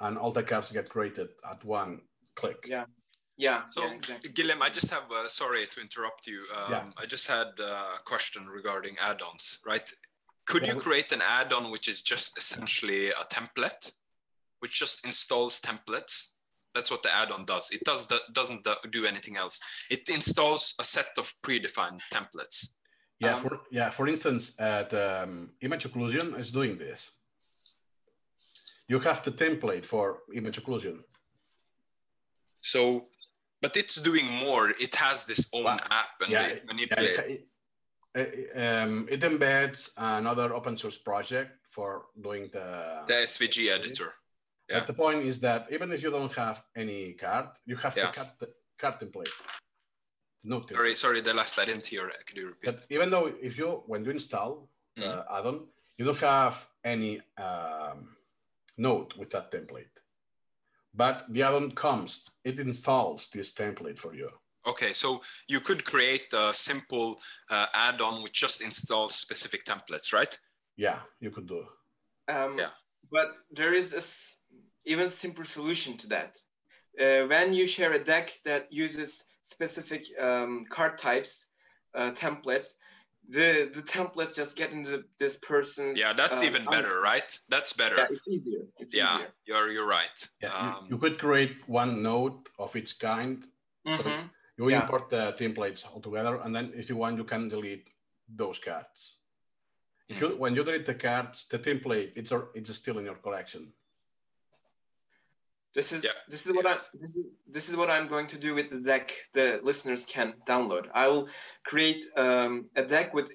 and all the cards get created at one click. Yeah. Yeah. So, yeah, exactly. Guillem, I just have, uh, sorry to interrupt you. Um, yeah. I just had a question regarding add ons, right? Could you create an add on which is just essentially a template, which just installs templates? That's what the add on does. It does the, doesn't do anything else. It installs a set of predefined templates. Yeah, um, for, yeah. For instance, the um, image occlusion is doing this you have the template for image occlusion. So, but it's doing more. It has this own app and yeah, it manipulates. Yeah, it, um, it, embeds another open source project for doing the the SVG editor. Yeah. But the point is that even if you don't have any card, you have yeah. To cut the card, template. No template. Sorry, sorry, the last I didn't hear. Could you repeat? But even though if you when you install mm. uh, add-on, you don't have any um, node with that template. But the add-on comes, it installs this template for you. Okay, so you could create a simple uh, add-on which just installs specific templates, right? Yeah, you could do. Um, yeah. But there is a even simpler solution to that. Uh, when you share a deck that uses specific um, card types, uh, templates, the the templates just get into this person's yeah that's um, even better right that's better yeah, it's easier it's yeah easier. you're you're right yeah, um, you, you, could create one node of its kind mm-hmm. so you yeah. import the templates altogether and then if you want you can delete those cards if you, mm. when you delete the cards the template it's it's still in your collection this is yeah. this is what I this is this is what I'm going to do with the deck the listeners can download. I will create um, a deck with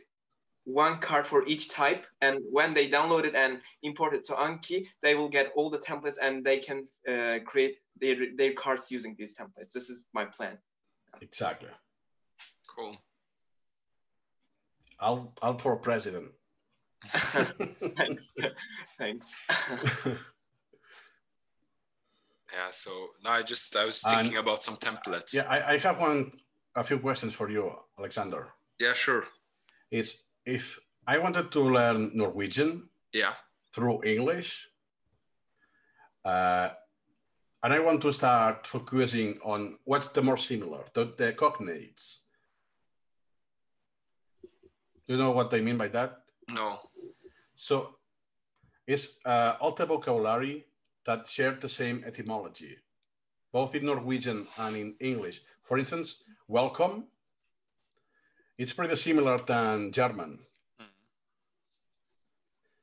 one card for each type, and when they download it and import it to Anki, they will get all the templates and they can uh, create their their cards using these templates. This is my plan. Exactly. Cool. I'll I'll for president. Thanks. Thanks. yeah. So now I just I was thinking and, about some templates. Yeah, I, I have one a few questions for you, Alexander. Yeah, sure. Is if I wanted to learn Norwegian. Yeah. Through English. Uh, and I want to start focusing on what's the more similar, the, the cognates. Do you know what I mean by that? No. So it's uh, all the vocabulary that share the same etymology, both in Norwegian and in English. For instance, welcome, it's pretty similar than German. Mm.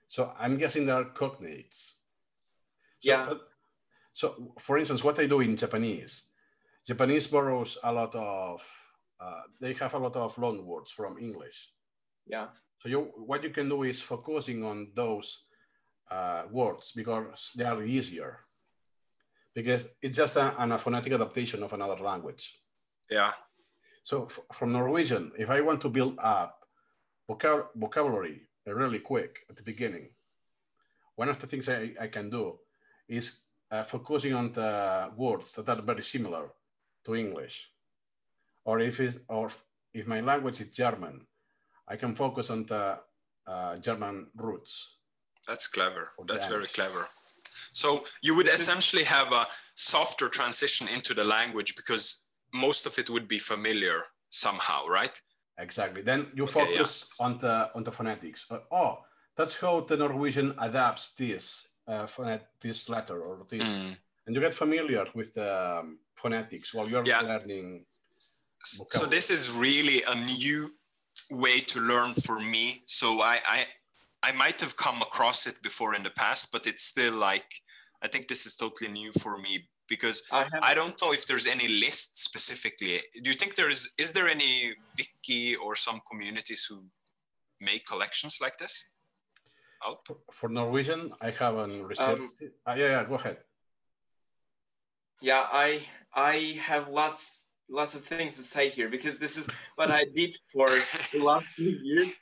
So I'm guessing there are cognates. So yeah. So, for instance, what I do in Japanese, Japanese borrows a lot of, uh, they have a lot of loan words from English. Yeah. So you, what you can do is focusing on those uh, words because they are easier. Because it's just a, an, a phonetic adaptation of another language. Yeah. So from Norwegian, if I want to build up vocab vocabulary really quick at the beginning, one of the things I, I can do is uh, focusing on the words that are very similar to English. Or if, it, or if my language is German, I can focus on the uh, German roots. That's clever. That's very clever. So you would essentially have a softer transition into the language because most of it would be familiar somehow, right? Exactly. Then you okay, focus yeah. on the on the phonetics. Oh, that's how the Norwegian adapts this uh, phonet this letter or this, mm. and you get familiar with the um, phonetics while you're yeah. learning. Vocabulary. So this is really a new way to learn for me. So I, I I might have come across it before in the past, but it's still like I think this is totally new for me because I, I, don't know if there's any list specifically. Do you think there is? Is there any wiki or some communities who make collections like this? Out? For Norwegian, I haven't researched. Um, uh, yeah, yeah, go ahead. Yeah, I I have lots lots of things to say here because this is what I did for the last few years.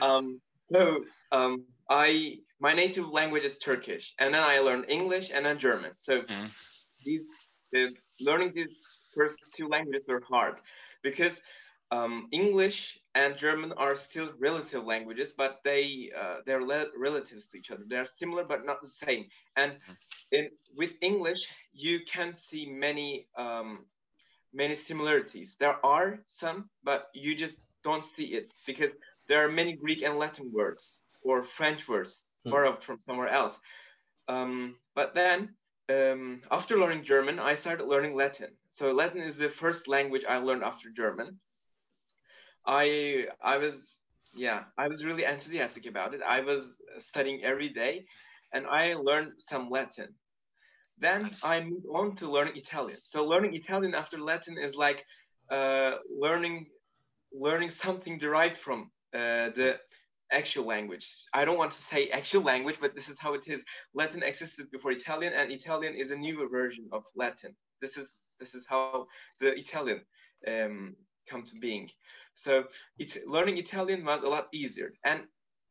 Um, so um, I my native language is Turkish, and then I learned English and then German. So mm. these the, learning these first two languages were hard because um, English and German are still relative languages, but they uh, they're relatives to each other. They're similar but not the same. And mm. in with English, you can see many um, many similarities. There are some, but you just don't see it because there are many Greek and Latin words or French words hmm. borrowed from somewhere else. Um, but then um, after learning German, I started learning Latin. So Latin is the first language I learned after German. I I was yeah I was really enthusiastic about it. I was studying every day, and I learned some Latin. Then. I moved on to learning Italian. So learning Italian after Latin is like uh, learning learning something derived from uh, the actual language. I don't want to say actual language, but this is how it is. Latin existed before Italian, and Italian is a newer version of Latin. This is this is how the Italian um, come to being. So it, learning Italian was a lot easier. And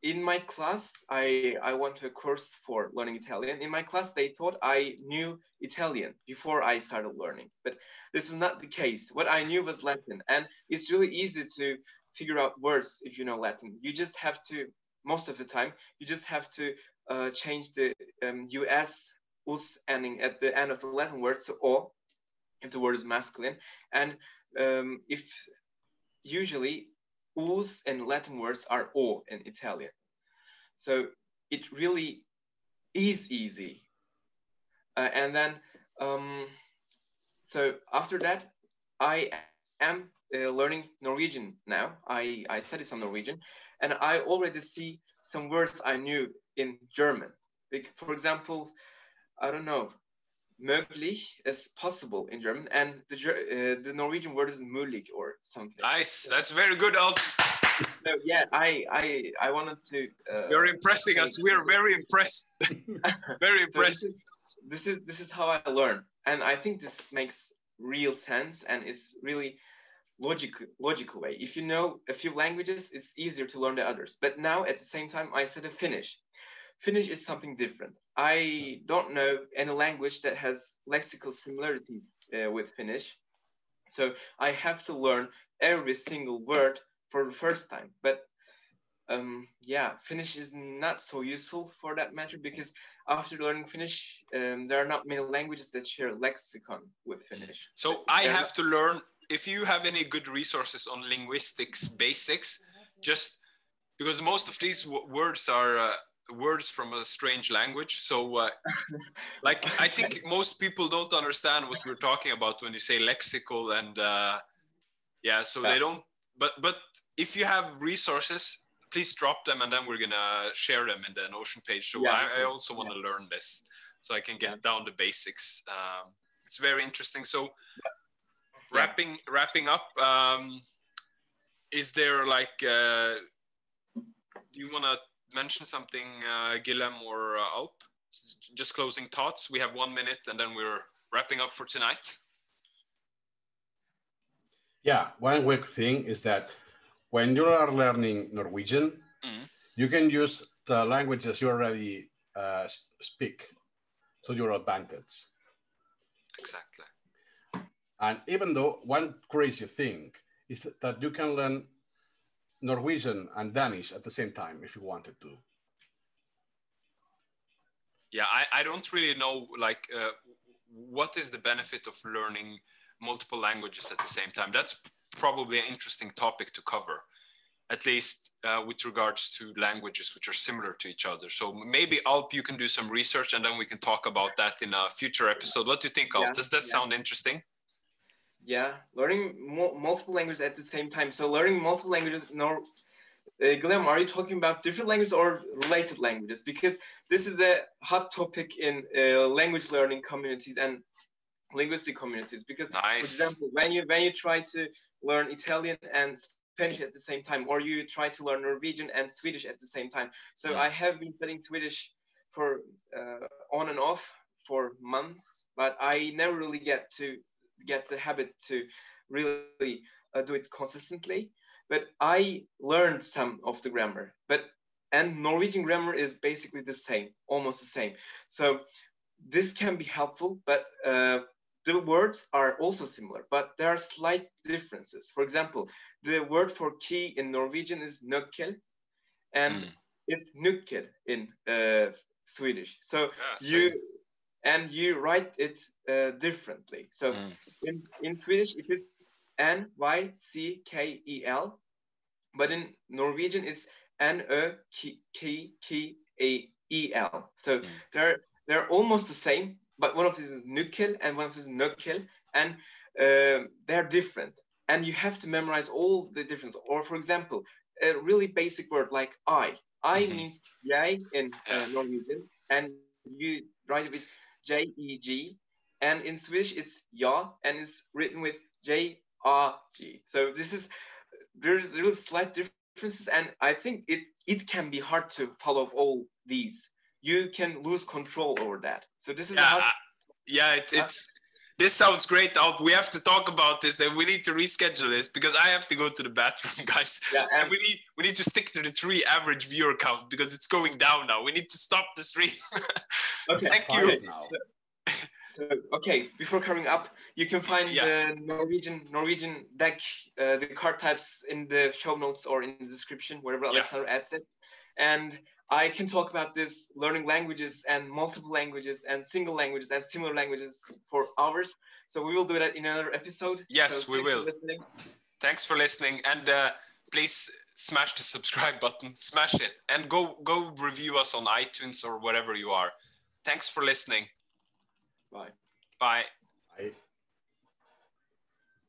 in my class, I, I went to a course for learning Italian. In my class, they thought I knew Italian before I started learning, but this was not the case. What I knew was Latin, and it's really easy to figure out words if you know Latin. You just have to, most of the time, you just have to uh, change the um, US us ending at the end of the Latin word to o, if the word is masculine. And um, if usually us and Latin words are o in Italian. So it really is easy. Uh, and then, um, so after that, I am uh, learning Norwegian now. I, I study some Norwegian and I already see some words I knew in German. Like, for example, I don't know, möglich is possible in German and the, uh, the Norwegian word is möglich or something. Nice, that's very good, Alp. So yeah, I I I wanted to. Uh, You're impressing us. We are very impressed. very impressed. So this, is, this is this is how I learn, and I think this makes real sense and is really logical logical way. If you know a few languages, it's easier to learn the others. But now at the same time, I said a Finnish. Finnish is something different. I don't know any language that has lexical similarities uh, with Finnish. So I have to learn every single word for the first time. But um, yeah, Finnish is not so useful for that matter because after learning Finnish, um, there are not many languages that share lexicon with Finnish. So I have to learn. If you have any good resources on linguistics basics, just because most of these words are uh, words from a strange language. So, uh, like, I think most people don't understand what we're talking about when you say lexical, and uh, yeah, so yeah. they don't. But but if you have resources, please drop them, and then we're gonna share them in the Notion page. So yeah. I, I, also want to yeah. learn this, so I can get down the basics. Um, it's very interesting. So, wrapping wrapping up. Um, is there like? Uh, do you want to mention something, uh, Guillem or uh, Alp? Just closing thoughts. We have one minute and then we're wrapping up for tonight. Yeah, one quick thing is that when you are learning Norwegian, mm. you can use the languages you already uh, speak to your advantage. Exactly. And even though one crazy thing is that you can learn Norwegian and Danish at the same time if you wanted to. Yeah, I, I don't really know like uh, what is the benefit of learning multiple languages at the same time. That's probably an interesting topic to cover, at least uh, with regards to languages which are similar to each other. So maybe Alp, you can do some research and then we can talk about that in a future episode. What do you think, Alp? Yeah, Does that yeah. sound interesting? Yeah learning multiple languages at the same time so learning multiple languages nor uh, are you talking about different languages or related languages? Because this is a hot topic in uh, language learning communities and linguistic communities. Because, nice. for example, when you when you try to learn Italian and Spanish at the same time, or you try to learn Norwegian and Swedish at the same time. So yeah. I have been studying Swedish for uh, on and off for months, but I never really get to get the habit to really uh, do it consistently. But I learned some of the grammar, but and Norwegian grammar is basically the same, almost the same. So this can be helpful, but uh, the words are also similar, but there are slight differences. For example, the word for key in Norwegian is nøkkel, and mm. it's nyckel in uh, Swedish. So yeah, you and you write it uh, differently. So mm. in, in Swedish, it is N Y C K E L, but in Norwegian, it's N O K K E L. So mm. they're they're almost the same, but one of them is nukkel and one of them is nukkel, and uh, they're different. And you have to memorize all the difference. Or for example, a really basic word like I. I mm-hmm. means jeg in uh, Norwegian, and you write it with J E G, and in Swedish it's ja, and it's written with J R G. So this is there's there's slight differences, and I think it it can be hard to follow all these. You can lose control over that. So this is yeah, hard- yeah, it, it's this sounds great. Alp. We have to talk about this, and we need to reschedule this because I have to go to the bathroom, guys. Yeah, and, and we need we need to stick to the three average viewer count because it's going down now. We need to stop the stream. okay, thank you. So, okay, before coming up, you can find yeah. the Norwegian Norwegian deck, uh, the card types in the show notes or in the description, wherever Alexander yeah. adds it. And I can talk about this learning languages and multiple languages and single languages and similar languages for hours. So we will do that in another episode. Yes, so we will. Thanks for listening. And uh, please smash the subscribe button, smash it, and go go review us on iTunes or whatever you are. Thanks for listening. Bye. Bye.